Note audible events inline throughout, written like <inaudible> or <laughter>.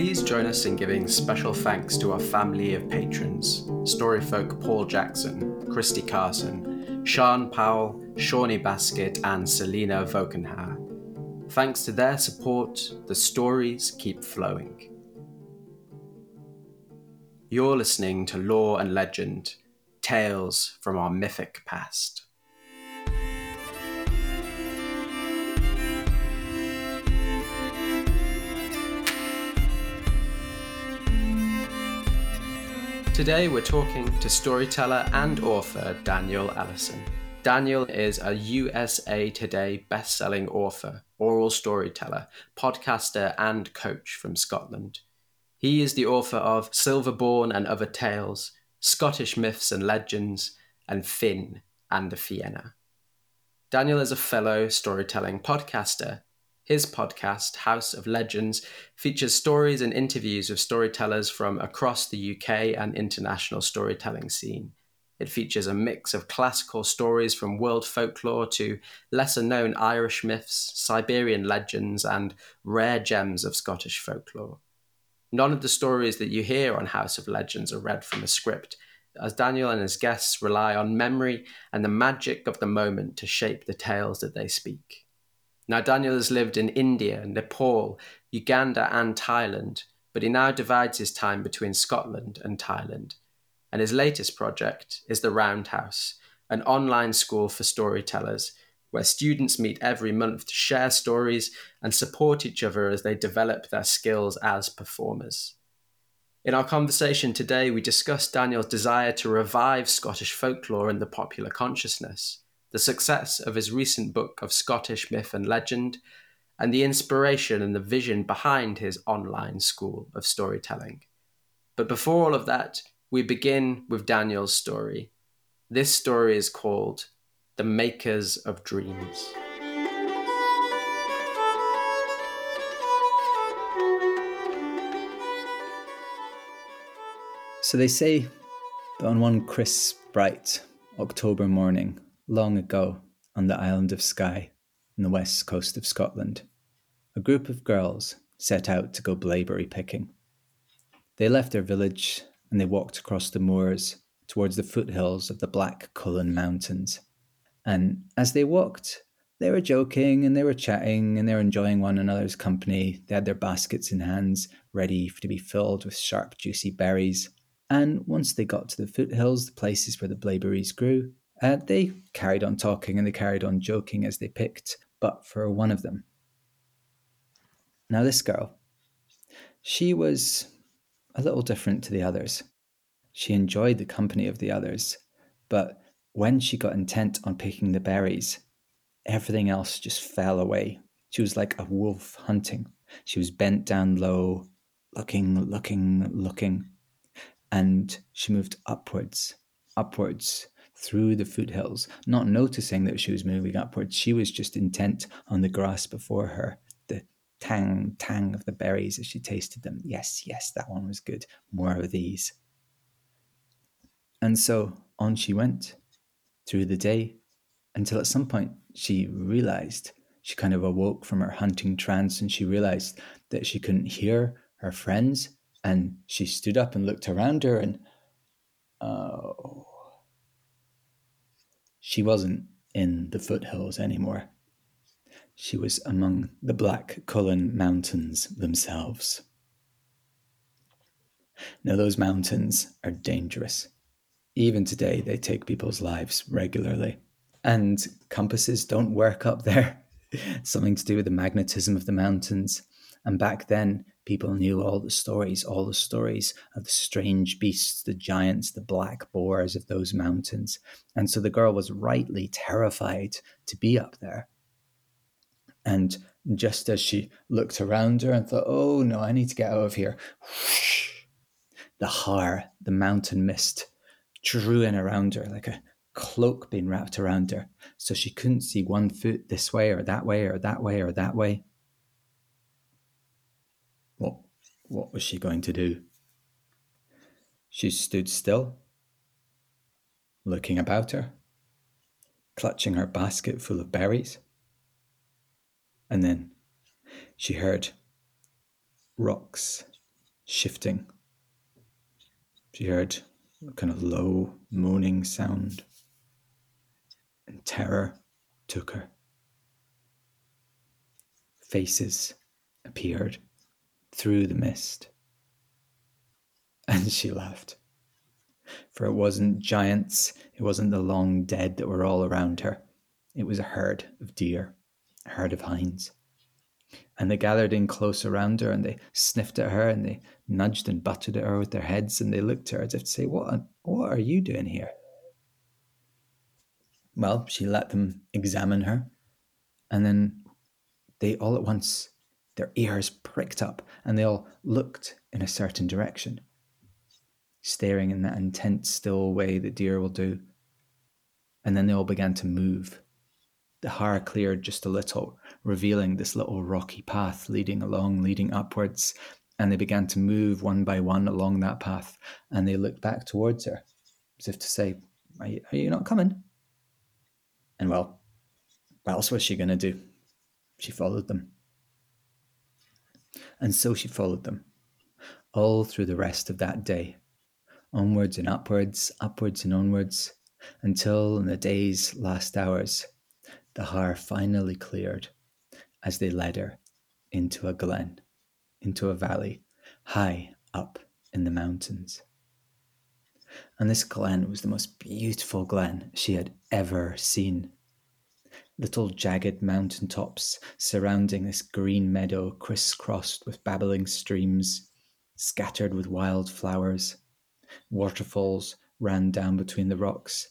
Please join us in giving special thanks to our family of patrons Storyfolk Paul Jackson, Christy Carson, Sean Powell, Shawnee Basket, and Selena Vokenhauer. Thanks to their support, the stories keep flowing. You're listening to Lore and Legend Tales from Our Mythic Past. Today we're talking to storyteller and author Daniel Allison. Daniel is a USA Today best-selling author, oral storyteller, podcaster and coach from Scotland. He is the author of Silverborn and Other Tales, Scottish Myths and Legends, and Finn and the Fianna. Daniel is a fellow storytelling podcaster his podcast, House of Legends, features stories and interviews of storytellers from across the UK and international storytelling scene. It features a mix of classical stories from world folklore to lesser known Irish myths, Siberian legends, and rare gems of Scottish folklore. None of the stories that you hear on House of Legends are read from a script, as Daniel and his guests rely on memory and the magic of the moment to shape the tales that they speak. Now, Daniel has lived in India, Nepal, Uganda, and Thailand, but he now divides his time between Scotland and Thailand. And his latest project is the Roundhouse, an online school for storytellers where students meet every month to share stories and support each other as they develop their skills as performers. In our conversation today, we discuss Daniel's desire to revive Scottish folklore in the popular consciousness the success of his recent book of Scottish myth and legend, and the inspiration and the vision behind his online school of storytelling. But before all of that, we begin with Daniel's story. This story is called The Makers of Dreams. So they say that on one crisp, bright October morning, long ago on the island of Skye in the west coast of Scotland, a group of girls set out to go blaeberry picking. They left their village and they walked across the moors towards the foothills of the Black Cuillin Mountains. And as they walked, they were joking and they were chatting and they were enjoying one another's company. They had their baskets in hands, ready to be filled with sharp, juicy berries. And once they got to the foothills, the places where the blaeberries grew, uh, they carried on talking and they carried on joking as they picked, but for one of them. Now, this girl, she was a little different to the others. She enjoyed the company of the others, but when she got intent on picking the berries, everything else just fell away. She was like a wolf hunting. She was bent down low, looking, looking, looking. And she moved upwards, upwards through the foothills, not noticing that she was moving upwards. She was just intent on the grass before her, the tang, tang of the berries as she tasted them. Yes, yes, that one was good. More of these. And so on she went through the day until at some point she realized she kind of awoke from her hunting trance and she realized that she couldn't hear her friends. And she stood up and looked around her and, oh, she wasn't in the foothills anymore. She was among the Black Cuillin Mountains themselves. Now, those mountains are dangerous. Even today, they take people's lives regularly. And compasses don't work up there. <laughs> Something to do with the magnetism of the mountains. And back then, people knew all the stories, all the stories of the strange beasts, the giants, the black boars of those mountains. And so the girl was rightly terrified to be up there. And just as she looked around her and thought, oh no, I need to get out of here, whoosh, the haar, the mountain mist, drew in around her like a cloak being wrapped around her. So she couldn't see one foot this way or that way or that way or that way. What, what was she going to do? She stood still, looking about her, clutching her basket full of berries. And then she heard rocks shifting. She heard a kind of low moaning sound, and terror took her. Faces appeared through the mist, and she laughed. For it wasn't giants, it wasn't the long dead that were all around her. It was a herd of deer, a herd of hinds. And they gathered in close around her and they sniffed at her and they nudged and butted at her with their heads and they looked at her as if to say, What, what are you doing here? Well, she let them examine her and then they all at once, their ears pricked up and they all looked in a certain direction, staring in that intense, still way that deer will do. And then they all began to move the haar cleared just a little, revealing this little rocky path leading along, leading upwards. And they began to move one by one along that path. And they looked back towards her, as if to say, Are you, are you not coming? And well, what else was she going to do? She followed them. And so she followed them, all through the rest of that day, onwards and upwards, upwards and onwards, until in the day's last hours, the haar finally cleared as they led her into a glen, into a valley high up in the mountains. And this glen was the most beautiful glen she had ever seen. Little jagged mountain tops surrounding this green meadow, crisscrossed with babbling streams, scattered with wild flowers. Waterfalls ran down between the rocks,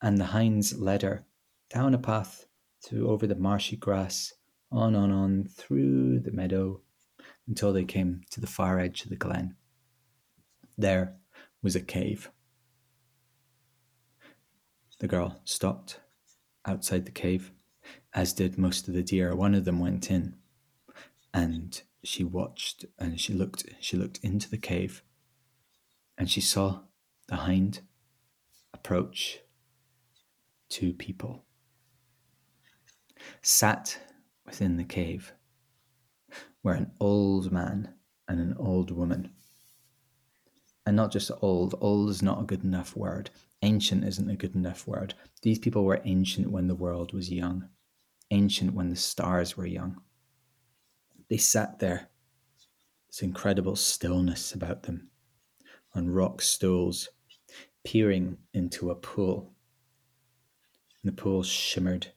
and the hinds led her down a path through over the marshy grass, on, on, on, through the meadow, until they came to the far edge of the glen. There was a cave. The girl stopped outside the cave, as did most of the deer. One of them went in, and she watched and she looked she looked into the cave and she saw the hind approach two people sat within the cave were an old man and an old woman. And not just old, old is not a good enough word. Ancient isn't a good enough word. These people were ancient when the world was young, ancient when the stars were young. They sat there, this incredible stillness about them, on rock stools, peering into a pool. And the pool shimmered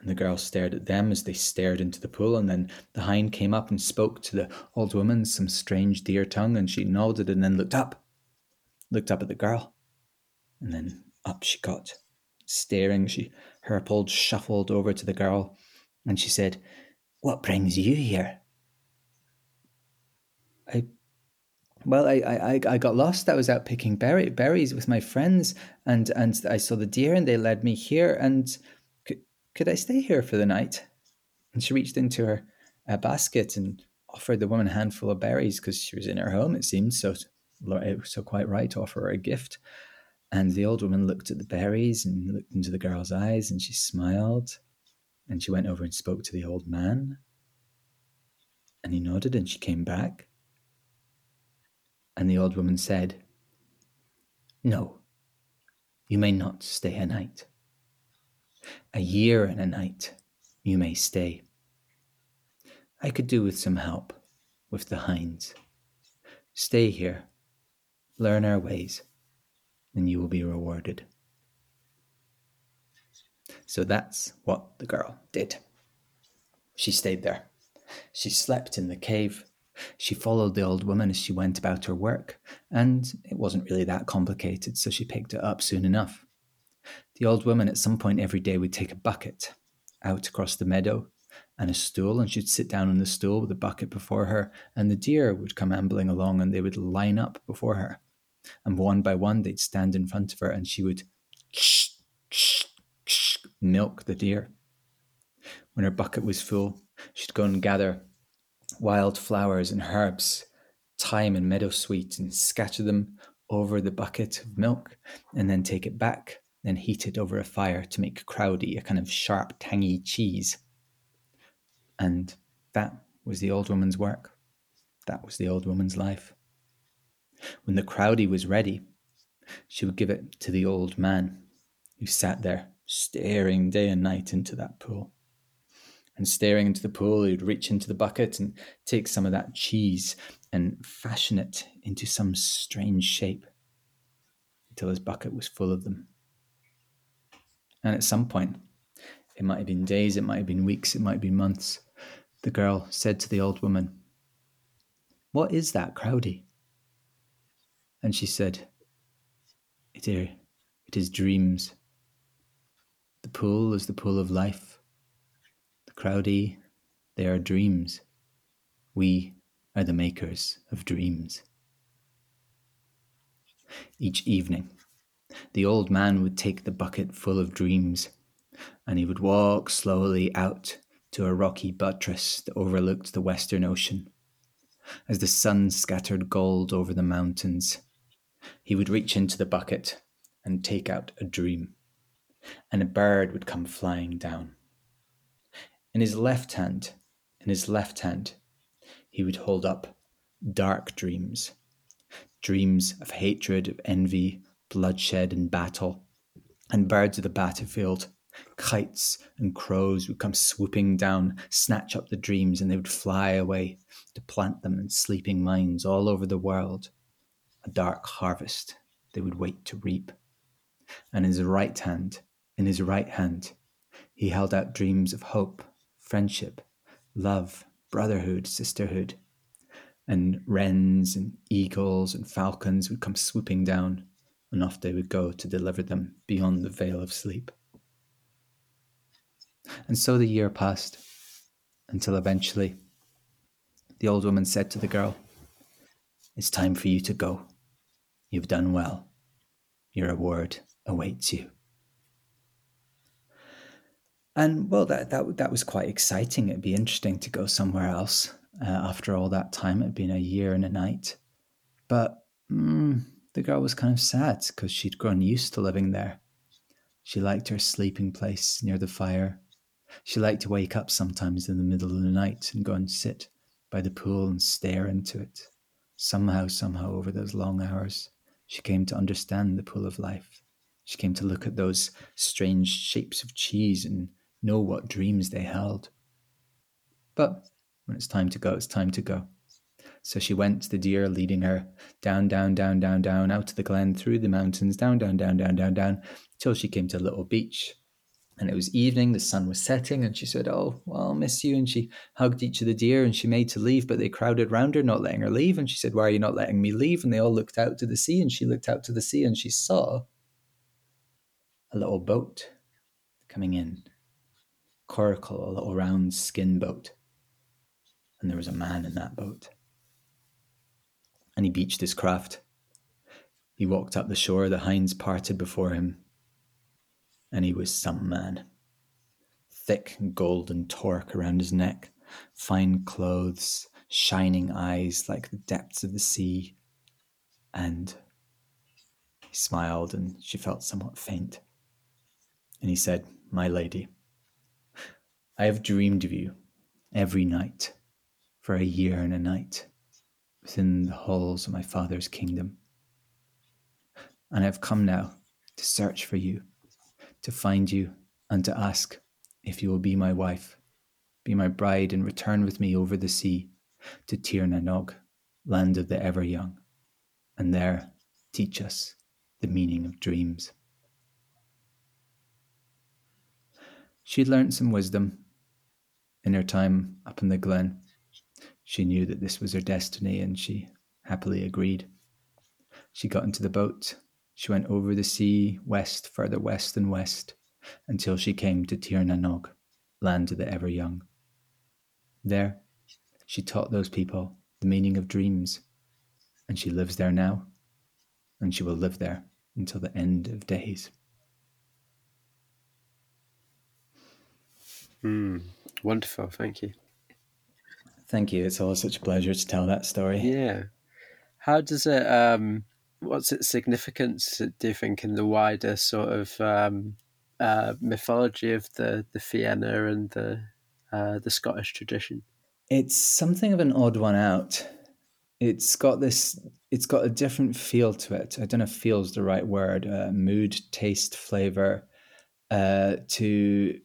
and the girl stared at them as they stared into the pool, and then the hind came up and spoke to the old woman some strange deer tongue, and she nodded and then looked up, looked up at the girl, and then up she got, staring. She herpled, shuffled over to the girl, and she said, What brings you here? I well, I, I, I got lost. I was out picking berry, berries with my friends, and, and I saw the deer, and they led me here. And could I stay here for the night? And she reached into her basket and offered the woman a handful of berries because she was in her home, it seemed. So it was so quite right to offer her a gift. And the old woman looked at the berries and looked into the girl's eyes and she smiled. And she went over and spoke to the old man. And he nodded and she came back. And the old woman said, No, you may not stay a night. A year and a night you may stay. I could do with some help with the hinds. Stay here, learn our ways, and you will be rewarded. So that's what the girl did. She stayed there. She slept in the cave. She followed the old woman as she went about her work, and it wasn't really that complicated, so she picked it up soon enough. The old woman at some point every day would take a bucket out across the meadow and a stool, and she'd sit down on the stool with a bucket before her, and the deer would come ambling along and they would line up before her. And one by one, they'd stand in front of her, and she would milk the deer. When her bucket was full, she'd go and gather wild flowers and herbs, thyme and meadowsweet, and scatter them over the bucket of milk, and then take it back then heat it over a fire to make crowdie, a kind of sharp, tangy cheese. And that was the old woman's work. That was the old woman's life. When the crowdie was ready, she would give it to the old man who sat there staring day and night into that pool. And staring into the pool, he'd reach into the bucket and take some of that cheese and fashion it into some strange shape until his bucket was full of them. And at some point, it might have been days, it might have been weeks, it might have been months, the girl said to the old woman, What is that, Crowdie? And she said, It is, it is dreams. The pool is the pool of life. The Crowdie, they are dreams. We are the makers of dreams. Each evening, the old man would take the bucket full of dreams and he would walk slowly out to a rocky buttress that overlooked the Western Ocean. As the sun scattered gold over the mountains, he would reach into the bucket and take out a dream, and a bird would come flying down. In his left hand, in his left hand, he would hold up dark dreams, dreams of hatred, of envy, bloodshed, and battle, and birds of the battlefield Kites and crows would come swooping down, snatch up the dreams, and they would fly away to plant them in sleeping minds all over the world. A dark harvest they would wait to reap. And in his right hand, in his right hand, he held out dreams of hope, friendship, love, brotherhood, sisterhood. And wrens and eagles and falcons would come swooping down, and off they would go to deliver them beyond the veil of sleep. And so the year passed until eventually the old woman said to the girl, It's time for you to go. You've done well. Your reward awaits you. And well, that, that, that was quite exciting. It'd be interesting to go somewhere else uh, after all that time. It'd been a year and a night. But mm, the girl was kind of sad because she'd grown used to living there. She liked her sleeping place near the fire she liked to wake up sometimes in the middle of the night and go and sit by the pool and stare into it. Somehow, somehow, over those long hours, she came to understand the pool of life. She came to look at those strange shapes of cheese and know what dreams they held. But when it's time to go, it's time to go. So she went, the deer leading her down, down, down, down, down, out of the glen, through the mountains, down, down, down, down, down, down, till she came to a little beach and it was evening the sun was setting and she said oh well i'll miss you. And she hugged each of the deer and she made to leave but they crowded round her not letting her leave. And she said why are you not letting me leave? And they all looked out to the sea and she looked out to the sea and she saw a little boat coming in. Coracle a little round skin boat. And there was a man in that boat. And he beached his craft. He walked up the shore the hinds parted before him and he was some man. Thick golden torque around his neck, fine clothes, shining eyes like the depths of the sea, and he smiled and she felt somewhat faint. And he said, My lady, I have dreamed of you every night for a year and a night within the halls of my father's kingdom. And I have come now to search for you to find you and to ask if you will be my wife, be my bride, and return with me over the sea to Tir na Nog, land of the ever young, and there teach us the meaning of dreams. She'd learnt some wisdom in her time up in the glen. She knew that this was her destiny and she happily agreed. She got into the boat she went over the sea, west, further west and west, until she came to Tir na Nog, land of the ever young. There, she taught those people the meaning of dreams, and she lives there now, and she will live there until the end of days. Mm, wonderful, thank you. Thank you. It's always such a pleasure to tell that story. Yeah. How does it um what's its significance? Do you think in the wider sort of um, uh, mythology of the the Fianna and the uh, the Scottish tradition? It's something of an odd one out. it's got this it's got a different feel to it i don't know if feels the right word uh, mood taste flavor uh, to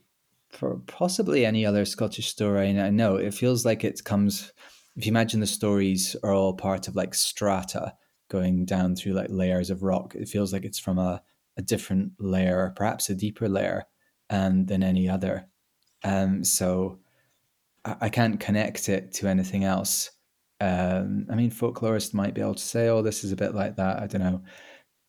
possibly any other scottish story and i know it feels like it comes if you imagine the stories are all part of like strata going down through like layers of rock it feels like it's from a, a different layer perhaps a deeper layer um, than any other um, so I, I can't connect it to anything else um, I mean, folklorists might be able to say, "Oh, this is a bit like that." I don't know,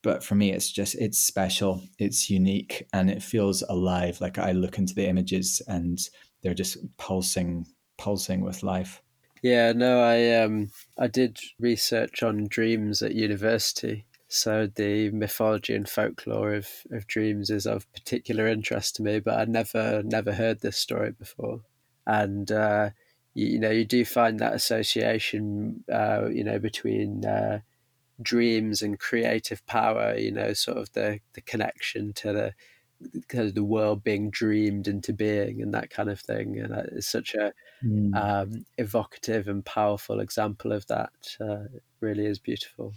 but for me, it's just it's special, it's unique, and it feels alive. Like I look into the images, and they're just pulsing, pulsing with life. Yeah, no, I um, I did research on dreams at university. So the mythology and folklore of, of dreams is of particular interest to me, but I never never heard this story before. And uh, you, you know you do find that association uh, you know between uh, dreams and creative power you know sort of the the connection to the kind of the world being dreamed into being and that kind of thing and it's such a mm. um, evocative and powerful example of that uh, really is beautiful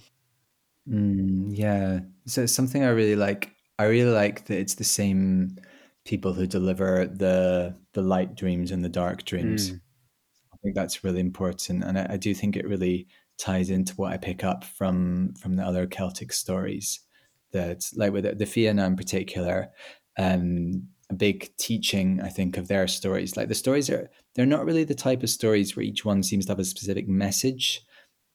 mm, yeah so something i really like i really like that it's the same people who deliver the the light dreams and the dark dreams mm. I think that's really important, and I, I, do think it really ties into what I pick up from from the other Celtic stories. That like with the, the Fianna in particular, um, a big teaching I think of their stories. Like the stories are they're not really the type of stories where each one seems to have a specific message,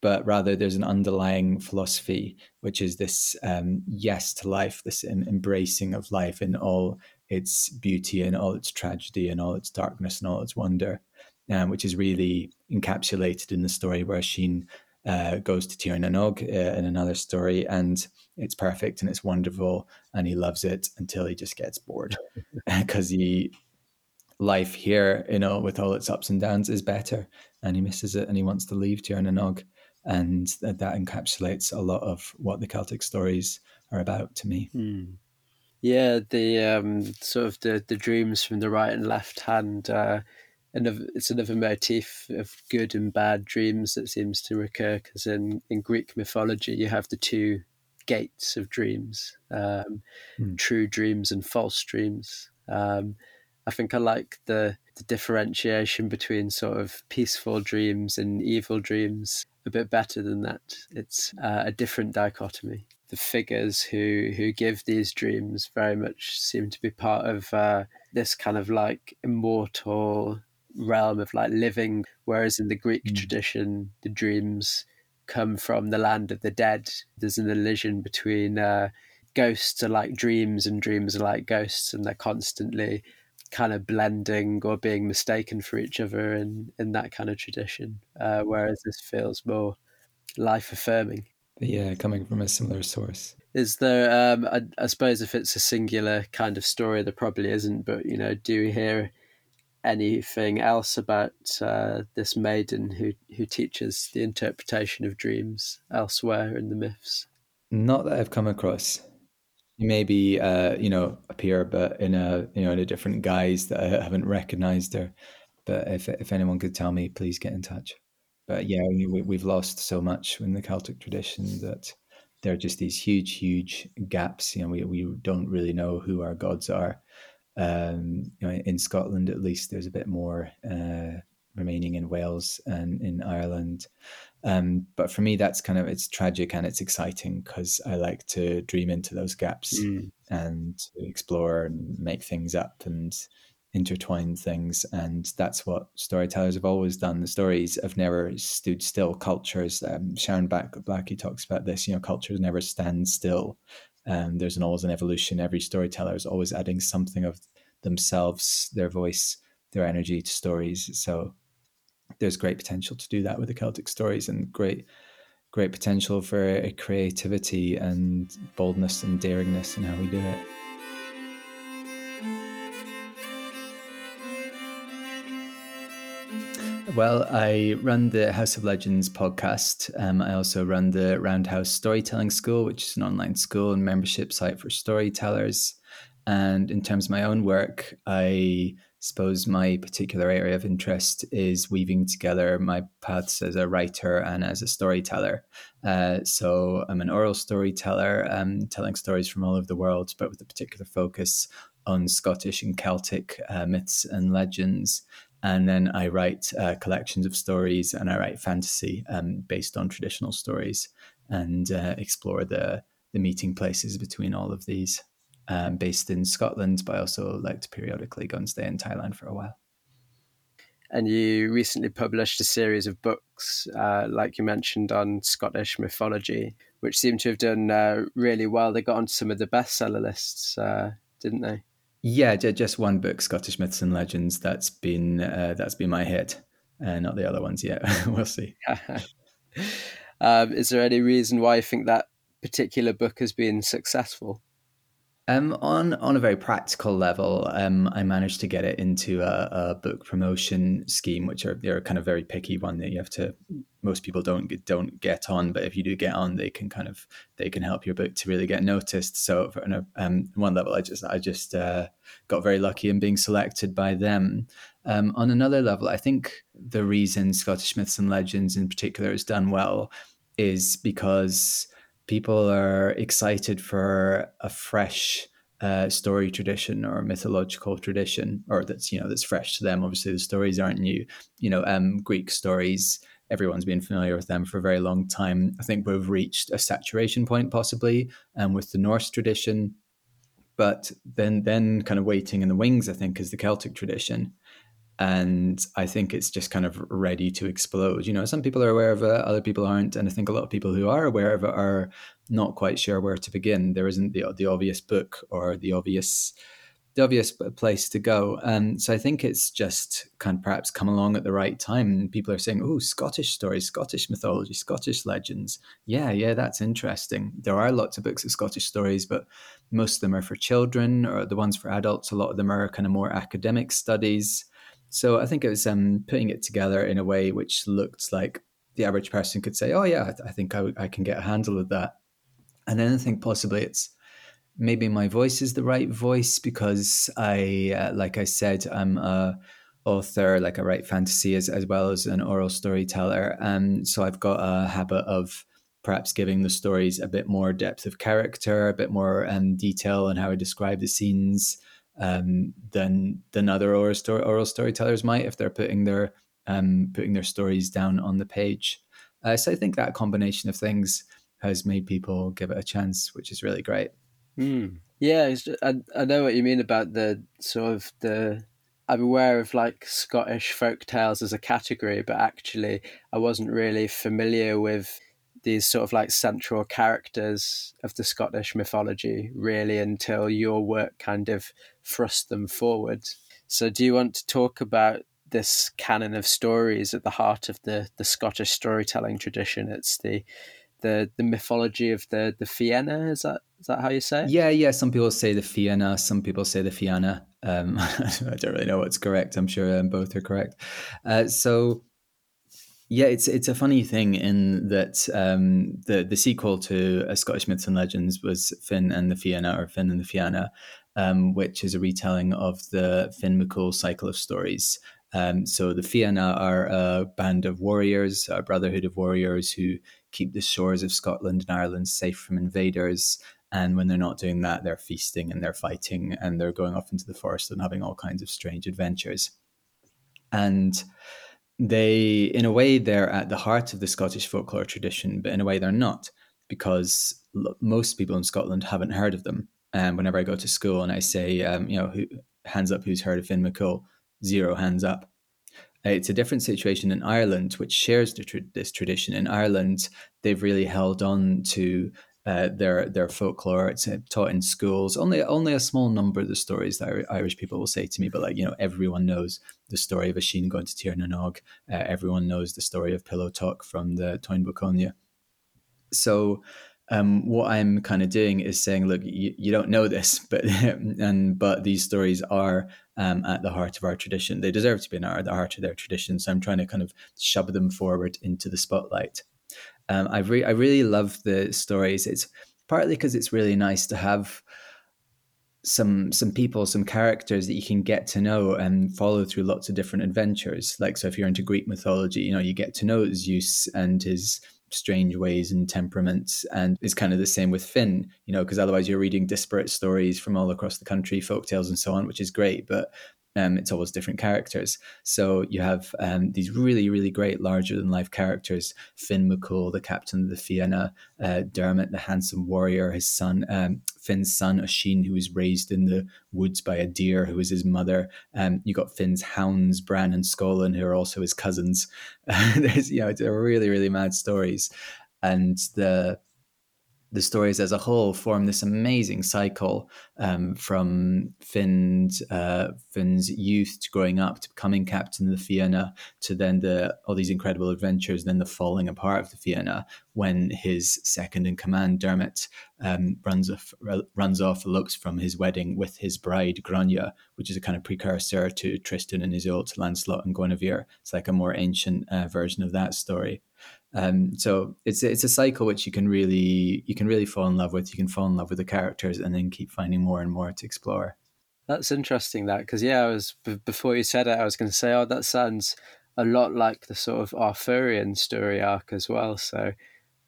but rather there's an underlying philosophy, which is this um, yes to life, this embracing of life in all its beauty and all its tragedy and all its darkness and all its wonder um, which is really encapsulated in the story where Oisin uh, goes to Tir na nOg uh, in another story, and it's perfect and it's wonderful, and he loves it until he just gets bored <laughs> <laughs> because he life here, you know, with all its ups and downs, is better, and he misses it, and he wants to leave Tir na nOg, and that, that encapsulates a lot of what the Celtic stories are about to me. Hmm. Yeah, the um, sort of the the dreams from the right and left hand. Uh, another it's another motif of good and bad dreams that seems to recur because in, in Greek mythology you have the two gates of dreams, um, mm. true dreams and false dreams. Um, I think I like the, the differentiation between sort of peaceful dreams and evil dreams a bit better than that. It's uh, a different dichotomy. The figures who who give these dreams very much seem to be part of uh, this kind of like immortal realm of like living, whereas in the Greek mm. tradition, the dreams come from the land of the dead. There's an illusion between uh, ghosts are like dreams and dreams are like ghosts, and they're constantly kind of blending or being mistaken for each other in, in that kind of tradition. Uh, whereas this feels more life affirming. Yeah, coming from a similar source. Is there? Um, I, I, suppose if it's a singular kind of story, there probably isn't. But you know, do we hear anything else about uh, this maiden who who teaches the interpretation of dreams elsewhere in the myths? Not that I've come across. Maybe uh, you know appear, but in a you know in a different guise that I haven't recognized her. But if if anyone could tell me, please get in touch. But yeah, we, we've lost so much in the Celtic tradition that there are just these huge, huge gaps. You know, we we don't really know who our gods are um, you know, in Scotland, at least, there's a bit more uh, remaining in Wales and in Ireland. Um, but for me, that's kind of it's tragic and it's exciting because I like to dream into those gaps mm. and explore and make things up and intertwine things. And that's what storytellers have always done. The stories have never stood still. Cultures, um, Sharon Black, Blackie talks about this. You know, cultures never stand still um, there's an always an evolution. Every storyteller is always adding something of themselves, their voice, their energy to stories. So there's great potential to do that with the Celtic stories, and great, great potential for creativity and boldness and daringness in how we do it. Well, I run the House of Legends podcast. Um, I also run the Roundhouse Storytelling School, which is an online school and membership site for storytellers. And in terms of my own work, I suppose my particular area of interest is weaving together my paths as a writer and as a storyteller. Uh, so I'm an oral storyteller, um, telling stories from all over the world, but with a particular focus on Scottish and Celtic uh, myths and legends. And then I write uh, collections of stories and I write fantasy um, based on traditional stories and uh, explore the, the meeting places between all of these um, based in Scotland, but I also like to periodically go and stay in Thailand for a while. And you recently published a series of books, uh, like you mentioned, on Scottish mythology, which seem to have done uh, really well. They got onto some of the bestseller lists, uh, didn't they? Yeah, just one book, Scottish Myths and Legends. That's been uh, that's been my hit, uh, not the other ones yet. <laughs> we'll see. <laughs> um, is there any reason why you think that particular book has been successful? Um, on on a very practical level, um, I managed to get it into a, a, book promotion scheme, which are they're kind of very picky one that you have to. Most people don't get, don't get on, but if you do get on, they can kind of they can help your book to really get noticed. So, on a, um, one level, I just I just uh, got very lucky in being selected by them. Um, on another level, I think the reason Scottish myths and legends in particular has done well is because people are excited for a fresh uh, story tradition or mythological tradition, or that's you know that's fresh to them. Obviously, the stories aren't new. You know, um, Greek stories. Everyone's been familiar with them for a very long time. I think we've reached a saturation point, possibly, um, with the Norse tradition. But then, then kind of waiting in the wings, I think, is the Celtic tradition and I think it's just kind of ready to explode. You know, some people are aware of it, other people aren't, and I think a lot of people who are aware of it are not quite sure where to begin. There isn't the the obvious book or the obvious the obvious place to go. And so I think it's just kind of perhaps come along at the right time. People are saying, "Oh, Scottish stories, Scottish mythology, Scottish legends. Yeah, yeah, that's interesting." There are lots of books of Scottish stories, but most of them are for children, or the ones for adults. A lot of them are kind of more academic studies. So I think it was um, putting it together in a way which looked like the average person could say, "Oh yeah, I, th- I think I, I can get a handle of that." And then I think possibly it's maybe my voice is the right voice because I, uh, like I said, I'm a author, like I write fantasy as, as well as an oral storyteller. Um, so I've got a habit of perhaps giving the stories a bit more depth of character, a bit more um, detail on how I describe the scenes, um, than than other oral, story, oral storytellers might if they're putting their um, putting their stories down on the page. Uh, so I think that combination of things has made people give it a chance, which is really great. Mm. Yeah, I, I know what you mean about the sort of the. I'm aware of like Scottish folk tales as a category, but actually I wasn't really familiar with these sort of like central characters of the Scottish mythology really until your work kind of thrust them forward. So, do you want to talk about this canon of stories at the heart of the, the Scottish storytelling tradition? It's the the the mythology of the the Fianna. Is that is that how you say it? Yeah, yeah. Some people say the Fianna. Some people say the Fianna. Um, <laughs> I don't really know what's correct. I'm sure um, both are correct. Uh, so yeah, it's it's a funny thing in that um, the the sequel to A Scottish Myths and Legends was Finn and the Fianna, or Finn and the Fianna, um, which is a retelling of the Finn McCool cycle of stories. Um, so the Fianna are a band of warriors, a brotherhood of warriors who keep the shores of Scotland and Ireland safe from invaders. And when they're not doing that, they're feasting and they're fighting and they're going off into the forest and having all kinds of strange adventures. And they, in a way, they're at the heart of the Scottish folklore tradition, but in a way, they're not because most people in Scotland haven't heard of them. And whenever I go to school and I say, um, you know, who, hands up, who's heard of Finn McCool? Zero hands up. It's a different situation in Ireland, which shares this tradition. In Ireland, they've really held on to uh, their their folklore. It's uh, taught in schools. Only only a small number of the stories that Irish people will say to me, but like you know, everyone knows the story of Oisin going to Tir na Uh, everyone knows the story of Pillow Talk from the Bó So. Um, what I'm kind of doing is saying, look, you, you don't know this, <laughs> but and but these stories are um, at the heart of our tradition. They deserve to be in our, at the heart of their tradition. So I'm trying to kind of shove them forward into the spotlight. Um, I, re- I really love the stories. It's partly because it's really nice to have some some people, some characters that you can get to know and follow through lots of different adventures. Like so, if you're into Greek mythology, you know you get to know Zeus and his strange ways and temperaments, and it's kind of the same with Finn. You know, because otherwise you're reading disparate stories from all across the country, folk tales and so on, which is great, but um, it's always different characters. So you have um, these really, really great larger than life characters Finn McCool, the captain of the Fianna, uh, Dermot, the handsome warrior, his son, um, Finn's son, Oisin, who was raised in the woods by a deer, who is his mother. Um, you got Finn's hounds, Bran and Sceolan, who are also his cousins. <laughs> There's, you know, it's really, really mad stories. And the the stories as a whole form this amazing cycle um, from Finn's uh, Finn's youth to growing up to becoming captain of the Fianna to then the all these incredible adventures, then the falling apart of the Fianna when his second in command Dermot um, runs off runs off looks from his wedding with his bride Grania, which is a kind of precursor to Tristan and Isolde, Lancelot and Guinevere. It's like a more ancient uh, version of that story. Um, so it's it's a cycle which you can really you can really fall in love with. You can fall in love with the characters and then keep finding more and more to explore. That's interesting. That because yeah, I was b- before you said it, I was going to say, oh, that sounds a lot like the sort of Arthurian story arc as well. So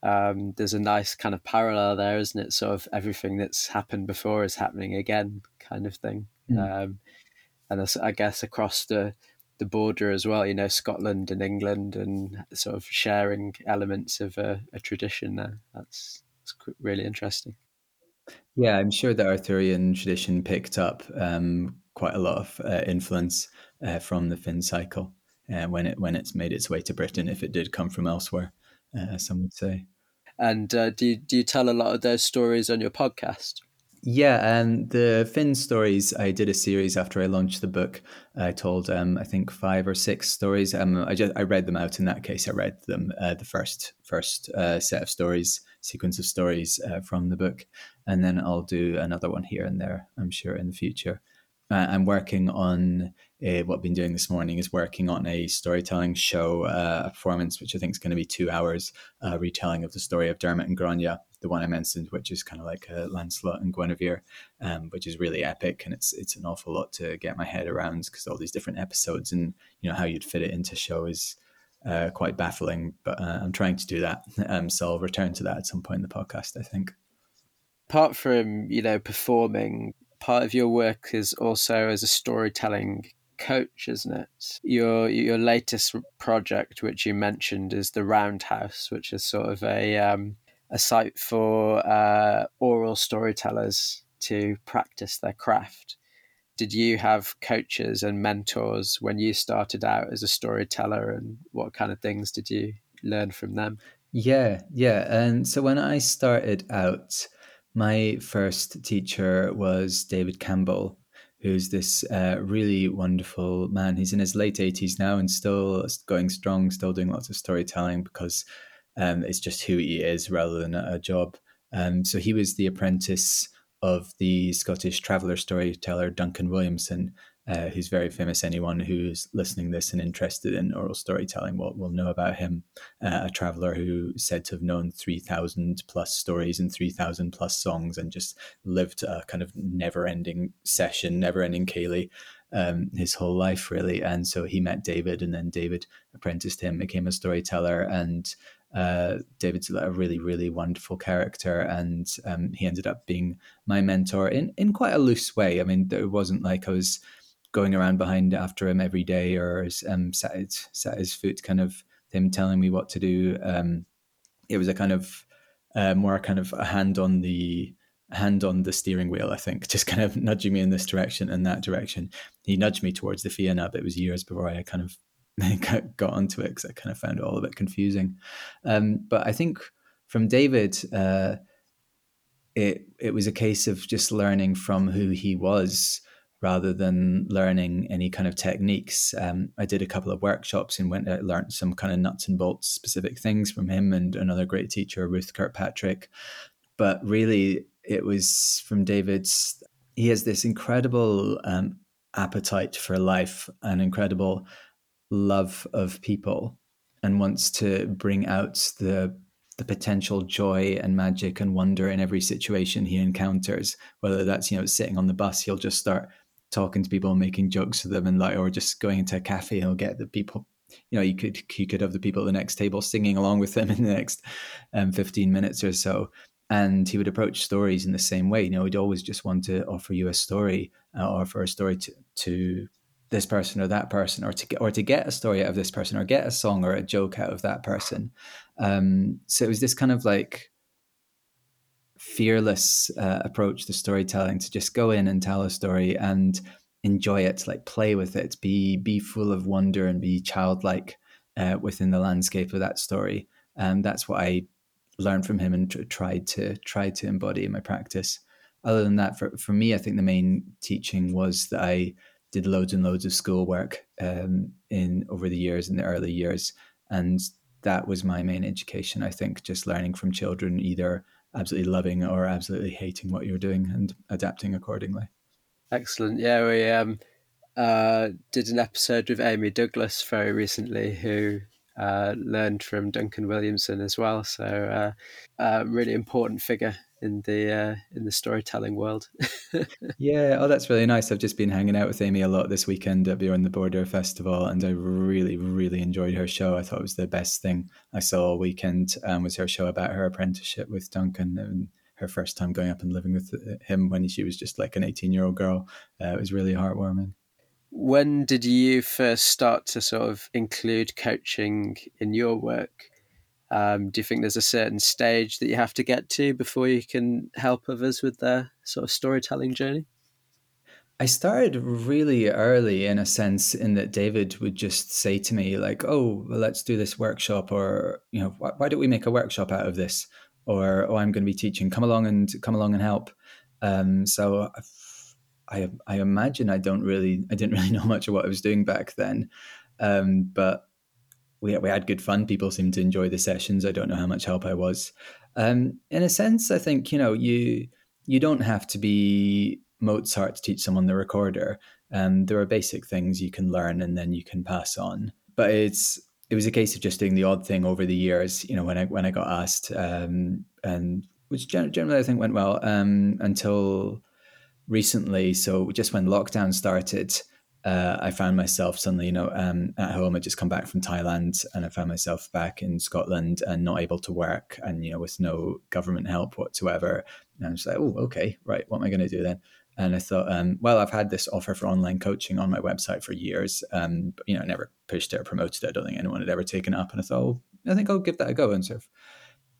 um, there's a nice kind of parallel there, isn't it? Sort of everything that's happened before is happening again, kind of thing. Mm. Um, and I guess across the the border as well. You know, Scotland and England, and sort of sharing elements of a, a tradition there. That's, that's really interesting. Yeah, I'm sure the Arthurian tradition picked up um, quite a lot of uh, influence uh, from the Finn cycle uh, when it when it's made its way to Britain. If it did come from elsewhere, uh, some would say. And uh, do you, do you tell a lot of those stories on your podcast? Yeah, and the Finn stories, I did a series after I launched the book. I told, um, I think five or six stories. Um, I just I read them out. In that case, I read them uh, the first first uh, set of stories, sequence of stories uh, from the book, and then I'll do another one here and there. I'm sure in the future. Uh, I'm working on uh, what I've been doing this morning is working on a storytelling show, uh, a performance, which I think is going to be two hours, uh, retelling of the story of Dermot and Grania, the one I mentioned, which is kind of like uh, Lancelot and Guinevere, um, which is really epic, and it's it's an awful lot to get my head around because all these different episodes and you know how you'd fit it into show is uh, quite baffling. But I'm trying to do that, <laughs> um, so I'll return to that at some point in the podcast. I think. Apart from you know performing part of your work is also as a storytelling coach, isn't it? Your your latest project, which you mentioned, is the Roundhouse, which is sort of a um, a site for uh, oral storytellers to practice their craft. Did you have coaches and mentors when you started out as a storyteller, and what kind of things did you learn from them? Yeah, yeah. And so when I started out, my first teacher was David Campbell, who's this uh, really wonderful man. He's in his late 80s now and still going strong, still doing lots of storytelling because um, it's just who he is rather than a, job. Um, so he was the apprentice of the Scottish traveller storyteller Duncan Williamson, uh, who's very famous. Anyone who's listening this and interested in oral storytelling will, will know about him. Uh, a traveler who said to have known 3,000 plus stories and 3,000 plus songs and just lived a kind of never ending session, never ending ceilidh. Um, his whole life, really. And so he met David, and then David apprenticed him, became a storyteller, and uh, David's a really, really wonderful character, and um, he ended up being my mentor in in quite a loose way. I mean, it wasn't like I was going around behind after him every day or um, sat, his, sat his foot kind of him telling me what to do. Um, it was a kind of uh, more kind of a hand on the hand on the steering wheel, I think, <laughs> just kind of nudging me in this direction and that direction. He nudged me towards the Fianna, but it was years before I kind of <laughs> got onto it because I kind of found it all a bit confusing. Um, but I think from David, uh, it it was a case of just learning from who he was rather than learning any kind of techniques. Um, I did a couple of workshops and went out, learned some kind of nuts and bolts specific things from him and another great teacher, Ruth Kirkpatrick. But really, it was from David's. He has this incredible um, appetite for life, an incredible love of people, and wants to bring out the the potential joy and magic and wonder in every situation he encounters. Whether that's you know sitting on the bus, he'll just start talking to people and making jokes to them, and like, or just going into a cafe, he'll get the people. You know, you could you could have the people at the next table singing along with him <laughs> in the next um, fifteen minutes or so, and he would approach stories in the same way. You know, he'd always just want to offer you a story, uh, offer a story to to this person or that person, or to get or to get a story out of this person, or get a song or a joke out of that person. Um, so it was this kind of like fearless uh, approach to storytelling to just go in and tell a story and enjoy it, like play with it, be be full of wonder and be childlike uh, within the landscape of that story. And um, that's what I learned from him and tr- tried to try to embody in my practice. Other than that, for for me, I think the main teaching was that I did loads and loads of schoolwork um, in over the years in the early years, and that was my main education. I think just learning from children, either absolutely loving or absolutely hating what you're doing and adapting accordingly. Excellent. Yeah, we um, uh, did an episode with Amy Douglas very recently, who uh, learned from Duncan Williamson as well. So, uh, uh really important figure in the uh, in the storytelling world. <laughs> yeah, oh, that's really nice. I've just been hanging out with Amy a lot this weekend at Beyond the Border Festival, and I really, really enjoyed her show. I thought it was the best thing I saw all weekend. Um, was her show about her apprenticeship with Duncan and her first time going up and living with him when she was just like an eighteen-year-old girl. Uh, it was really heartwarming. When did you first start to sort of include coaching in your work? Um, do you think there's a certain stage that you have to get to before you can help others with their sort of storytelling journey? I started really early in a sense, in that David would just say to me, like, "Oh, well, let's do this workshop," or you know, why, why, don't we make a workshop out of this? Or, "Oh, I'm going to be teaching. Come along and come along and help." Um, so I, I imagine I don't really, I didn't really <laughs> know much of what I was doing back then, um, but we we had good fun. People seemed to enjoy the sessions. I don't know how much help I was. Um, in a sense, I think you know you you don't have to be Mozart to teach someone the recorder. Um, there are basic things you can learn and then you can pass on. But it's it was a case of just doing the odd thing over the years. You know, when I when I got asked, um, and which generally I think went well um, until recently. So just when lockdown started, uh, I found myself suddenly, you know, um, at home. I just come back from Thailand, and I found myself back in Scotland and not able to work, and you know, with no government help whatsoever. And I was like, oh, okay, right. What am I going to do then? And I thought, um, well, I've had this offer for online coaching on my website for years, um, but you know, I never pushed it or promoted it. I don't think anyone had ever taken up. And I thought, oh, I think I'll give that a go. And sort of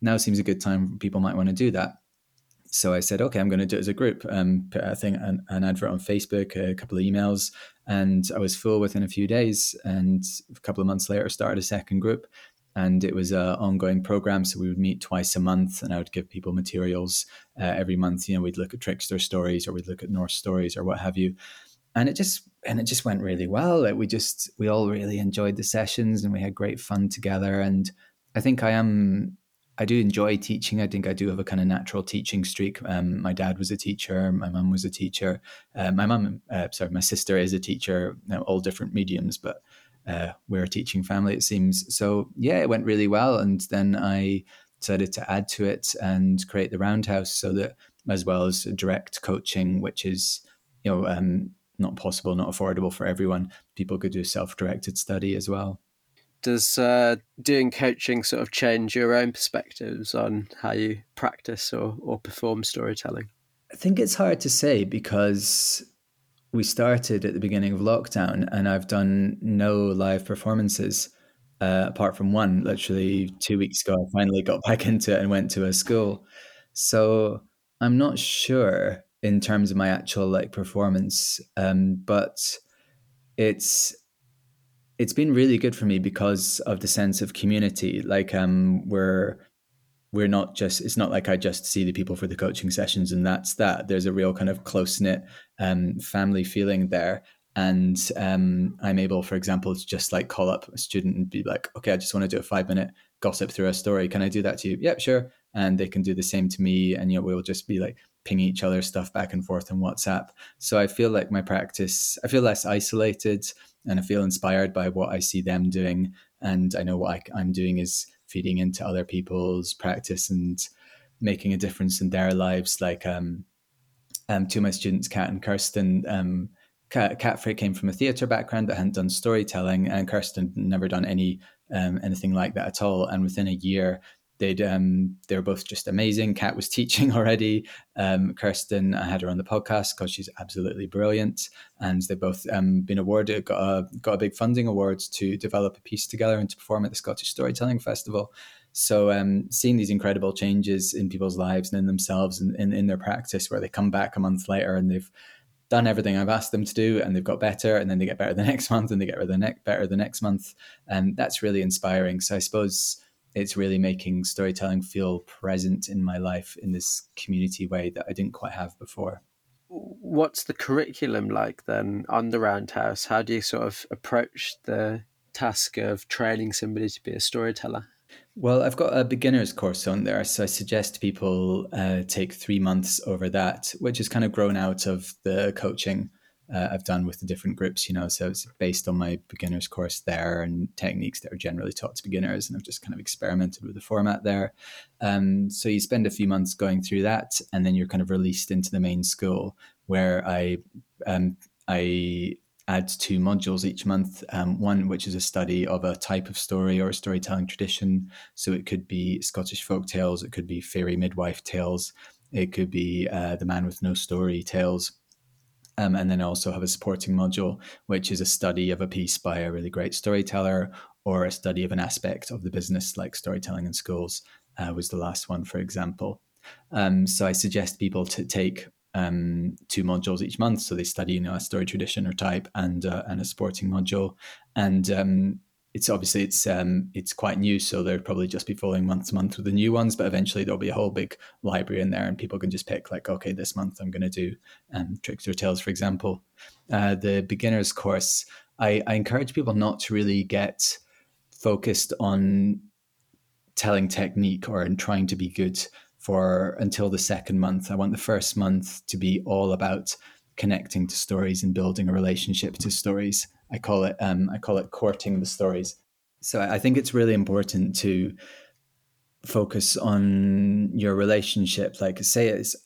now seems a good time people might want to do that so I said, okay, I'm going to do it as a group. Um, put a thing, an, an advert on Facebook, a couple of emails, and I was full within a few days. And a couple of months later, started a second group, and it was an ongoing program. So we would meet twice a month, and I would give people materials uh, every month. You know, we'd look at trickster stories, or we'd look at Norse stories, or what have you. And it just and it just went really well. Like we just we all really enjoyed the sessions, and we had great fun together. And I think I am I do enjoy teaching. I think I do have a kind of natural teaching streak. Um, my dad was a teacher. My mum was a teacher. Uh, my mum, uh, sorry, my sister is a teacher. All different mediums, but uh, we're a teaching family, it seems. So yeah, it went really well. And then I decided to add to it and create the Roundhouse so that, as well as direct coaching, which is you know um, not possible, not affordable for everyone, people could do self-directed study as well does uh, doing coaching sort of change your own perspectives on how you practice or, or perform storytelling? I think it's hard to say because we started at the beginning of lockdown and I've done no live performances uh, apart from one literally two weeks ago. I finally got <laughs> back into it and went to a school. So I'm not sure in terms of my actual like performance, um, but it's it's been really good for me because of the sense of community. Like um, we're we're not just it's not like I just see the people for the coaching sessions and that's that. There's a real kind of close knit um, family feeling there. And um, I'm able, for example, to just like call up a student and be like, okay, I just want to do a five minute gossip through a story. Can I do that to you? Yep, sure. And they can do the same to me. And you know, we'll just be like pinging each other stuff back and forth on WhatsApp. So I feel like my practice, I feel less isolated and I feel inspired by what I see them doing. And I know what I, am doing is feeding into other people's practice and making a difference in their lives. Like um, um, two of my students, Kat and Kirsten, um, Kat, Kat came from a theatre background but hadn't done storytelling, and Kirsten never done any um, anything like that at all. And within a year, they'd um, they both just amazing. Kat was <laughs> teaching already. Um, Kirsten, I had her on the podcast because she's absolutely brilliant, and they've both um, been awarded got a got a big funding award to develop a piece together and to perform at the Scottish Storytelling Festival. So um, seeing these incredible changes in people's lives and in themselves and in, in their practice, where they come back a month later and they've done everything I've asked them to do and they've got better and then they get better the <laughs> next month and they get better the next better the next month. And that's really inspiring. So I suppose it's really making storytelling feel present in my life in this community way that I didn't quite have before. What's the curriculum like then on the Roundhouse? How do you sort of approach the task of training somebody to be a storyteller? Well, I've got a beginner's course on there. So I suggest people uh, take three months over that, which is kind of grown out of the coaching uh, I've done with the different groups, you know. So it's based on my beginner's course there and techniques that are generally taught to beginners. And I've just kind of experimented with the format there. Um, so you spend a few months going through that, and then you're kind of released into the main school where I um, I add two modules each month. Um, one which is a study of a type of story or a storytelling tradition. So it could be Scottish folk tales, it could be fairy midwife tales, it could be uh, the man with no story tales. Um, and then also have a supporting module, which is a study of a piece by a really great storyteller or a study of an aspect of the business, like storytelling in schools, uh, was the last one, for example. Um, so I suggest people to take um, two modules each month. So they study, you know, a story tradition or type and uh, and a supporting module. And um, it's obviously it's um, it's quite new, so they'll probably just be following month to month with the new ones. But eventually there'll be a whole big library in there, and people can just pick like, okay, this month I'm going to do um, tricks or tales, for example. Uh, the beginners course, I, I encourage people not to really get focused on telling technique or in trying to be good for until the second month. I want the first month to be all about connecting to stories and building a relationship to stories. I call it um, I call it courting the stories. So I think it's really important to focus on your relationship. Like say it's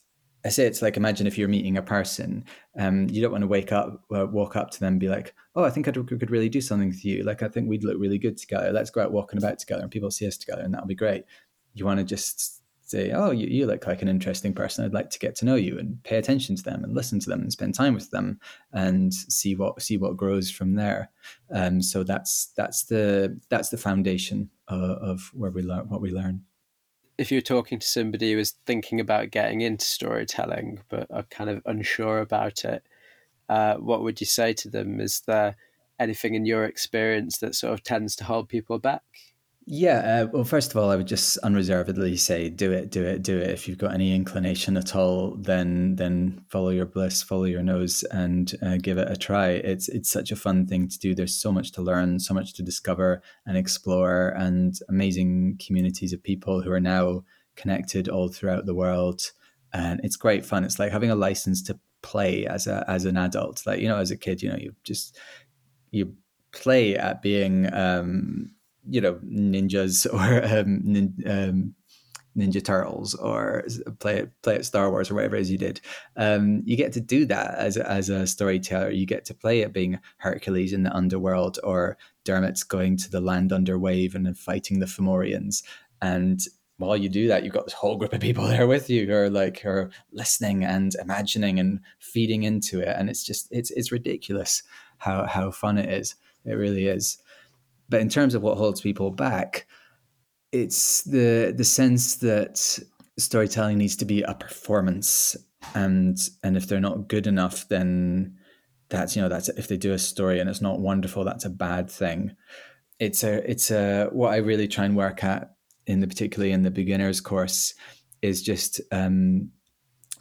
I say it's like imagine if you're meeting a person, um, you don't want to wake up, uh, walk up to them, and be like, "Oh, I think I could really do something with you. Like I think we'd look really good together. Let's go out walking about together, and people see us together, and that'll be great." You want to just say, "Oh, you, you look like an interesting person. I'd like to get to know you and pay attention to them and listen to them and spend time with them and see what see what grows from there." Um, so that's that's the that's the foundation uh, of where we learn what we learn. If you're talking to somebody who is thinking about getting into storytelling but are kind of unsure about it, uh, what would you say to them? Is there anything in your experience that sort of tends to hold people back? Yeah, uh, well, first of all, I would just unreservedly say, do it, do it, do it. If you've got any inclination at all, then then follow your bliss, follow your nose, and uh, give it a try. It's it's such a fun thing to do. There's so much to learn, so much to discover and explore, and amazing communities of people who are now connected all throughout the world. And it's great fun. It's like having a license to play as a as an adult. Like you know, as a kid, you know, you just you play at being. Um, you know ninjas <laughs> or um, nin, um, Ninja Turtles or play it play it Star Wars or whatever it is you did. Um, you get to do that as as a storyteller. You get to play it being Hercules in the underworld or Dermot's going to the land under wave and fighting the Fomorians. And while you do that, you've got this whole group of people <laughs> there with you who are like who are listening and imagining and feeding into it. And it's just it's it's ridiculous how how fun it is. It really is. But in terms of what holds people back, it's the the sense that storytelling needs to be a performance, and and if they're not good enough, then that's you know that's if they do a story and it's not wonderful, that's a bad thing. It's a it's a what I really try and work at in the particularly in the beginners course is just um,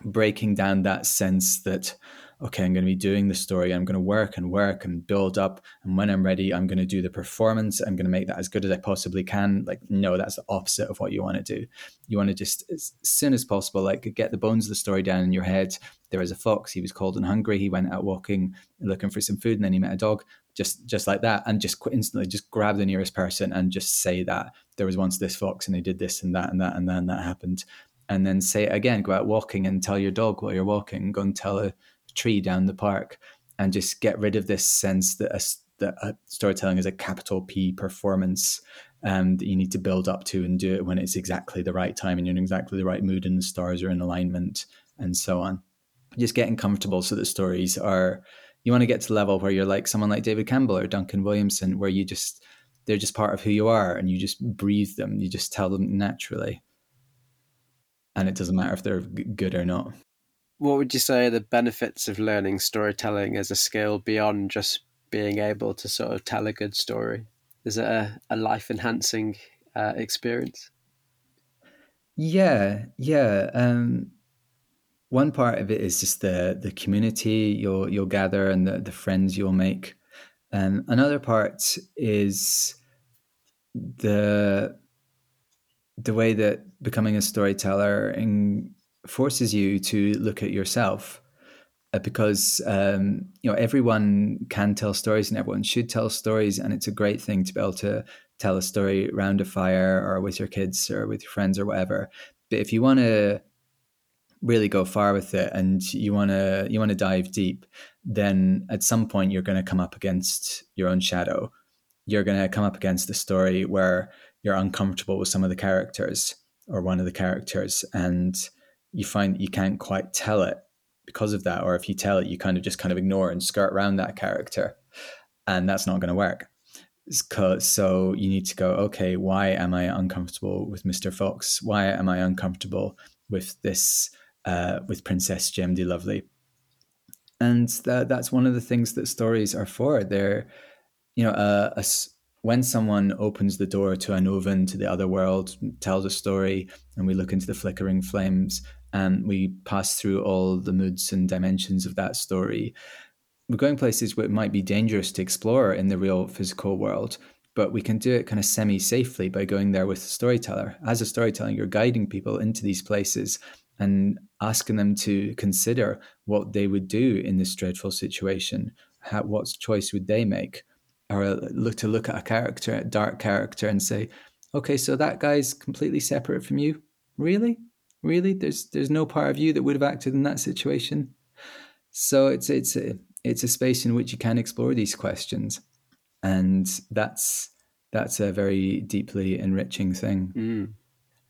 breaking down that sense that okay, I'm going to be doing the story. I'm going to work and work and build up. And when I'm ready, I'm going to do the performance. I'm going to make that as good as I possibly can. Like, no, that's the opposite of what you want to do. You want to just, as soon as possible, like get the bones of the story down in your head. There was a fox. He was cold and hungry. He went out walking, looking for some food, and then he met a dog. just just like that and just instantly just grab the nearest person and just say that there was once this fox and they did this and that and that and then that happened and then say it again go out walking and tell your dog while you're walking go and tell a tree down the park and just get rid of this sense that a, that a storytelling is a capital P performance um, that you need to build up to and do it when it's exactly the right time and you're in exactly the right mood and the stars are in alignment and so on. Just getting comfortable so that stories are you want to get to the level where you're like someone like David Campbell or Duncan Williamson, where you just they're just part of who you are and you just breathe them, you just tell them naturally. And it doesn't matter if they're good or not. What would you say are the benefits of learning storytelling as a skill beyond just being able to sort of tell a good story? Is it a, a life enhancing uh, experience? Yeah, yeah. Um, one part of it is just the the community you'll you'll gather and the, the friends you'll make. Um, another part is the the way that becoming a storyteller in, forces you to look at yourself uh, because um, you know everyone can tell stories and everyone should tell stories and it's a great thing to be able to tell a story around a fire or with your kids or with your friends or whatever. But if you want to really go far with it and you want to you want to dive deep then at some point you're going to come up against your own shadow. You're going to come up against a story where you're uncomfortable with some of the characters or one of the characters and you find you can't quite tell it because of that or if you tell it you kind of just kind of ignore and skirt around that character and that's not going to work so you need to go okay why am i uncomfortable with mr fox why am i uncomfortable with this uh, with Princess Jem Lovely. And that, that's one of the things that stories are for. They're, you know, uh, a, when someone opens the door to an oven to the other world, tells a story, and we look into the flickering flames, and we pass through all the moods and dimensions of that story. We're going places where it might be dangerous to explore in the real physical world, but we can do it kind of semi safely by going there with a storyteller. As a storyteller, you're guiding people into these places and asking them to consider what they would do in this dreadful situation. How, what choice would they make? Or uh, look to look at a character, a dark character, and say, "Okay, so that guy's completely separate from you. Really, really? There's there's no part of you that would have acted in that situation." So it's it's a it's a space in which you can explore these questions, and that's that's a very deeply enriching thing. Mm.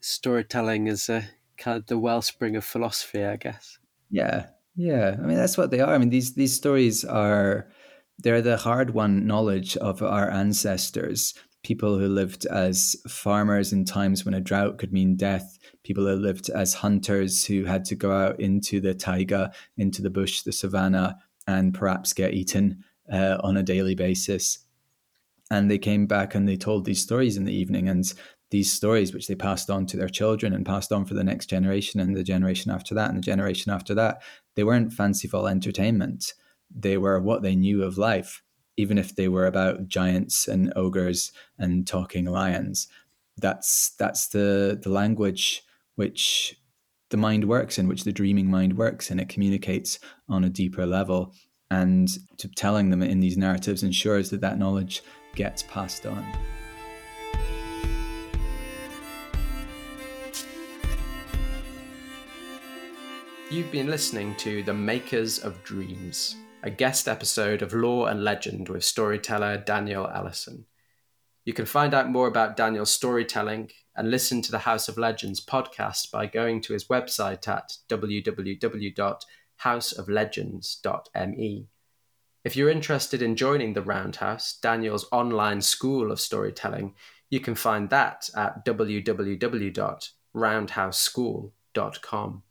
Storytelling is a kind of the wellspring of philosophy, I guess. Yeah, yeah. I mean, that's what they are. I mean, these these stories are they're the hard won knowledge of our ancestors. People who lived as farmers in times when a drought could mean death. People who lived as hunters who had to go out into the taiga, into the bush, the savannah, and perhaps get eaten uh, on a daily basis. And they came back and they told these stories in the evening. And these stories which they passed on to their children and passed on for the next generation and the generation after that and the generation after that they weren't fanciful entertainment they were what they knew of life even if they were about giants and ogres and talking lions that's that's the the language which the mind works in which the dreaming mind works and it communicates on a deeper level. And telling them in these narratives ensures that that knowledge gets passed on. You've been listening to The Makers of Dreams, a guest episode of Lore and Legend with storyteller Daniel Allison. You can find out more about Daniel's storytelling and listen to the House of Legends podcast by going to his website at www.houseoflegends.me. If you're interested in joining the Roundhouse, Daniel's online school of storytelling, you can find that at www.roundhouseschool.com.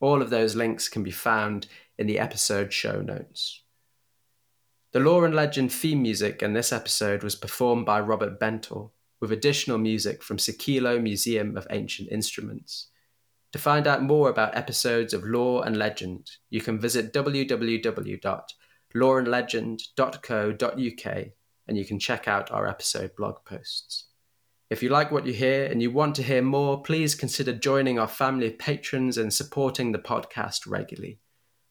All of those links can be found in the episode show notes. The Lore and Legend theme music in this episode was performed by Robert Bentel, with additional music from Sikilo Museum of Ancient Instruments. To find out more about episodes of Lore and Legend, you can visit www.loreandlegend.co.uk and you can check out our episode blog posts. If you like what you hear and you want to hear more, please consider joining our family of patrons and supporting the podcast regularly.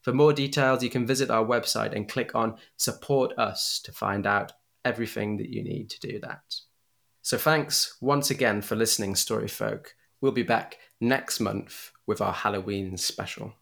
For more details, you can visit our website and click on Support Us to find out everything that you need to do that. So thanks once again for listening, Story Folk. We'll be back next month with our Halloween special.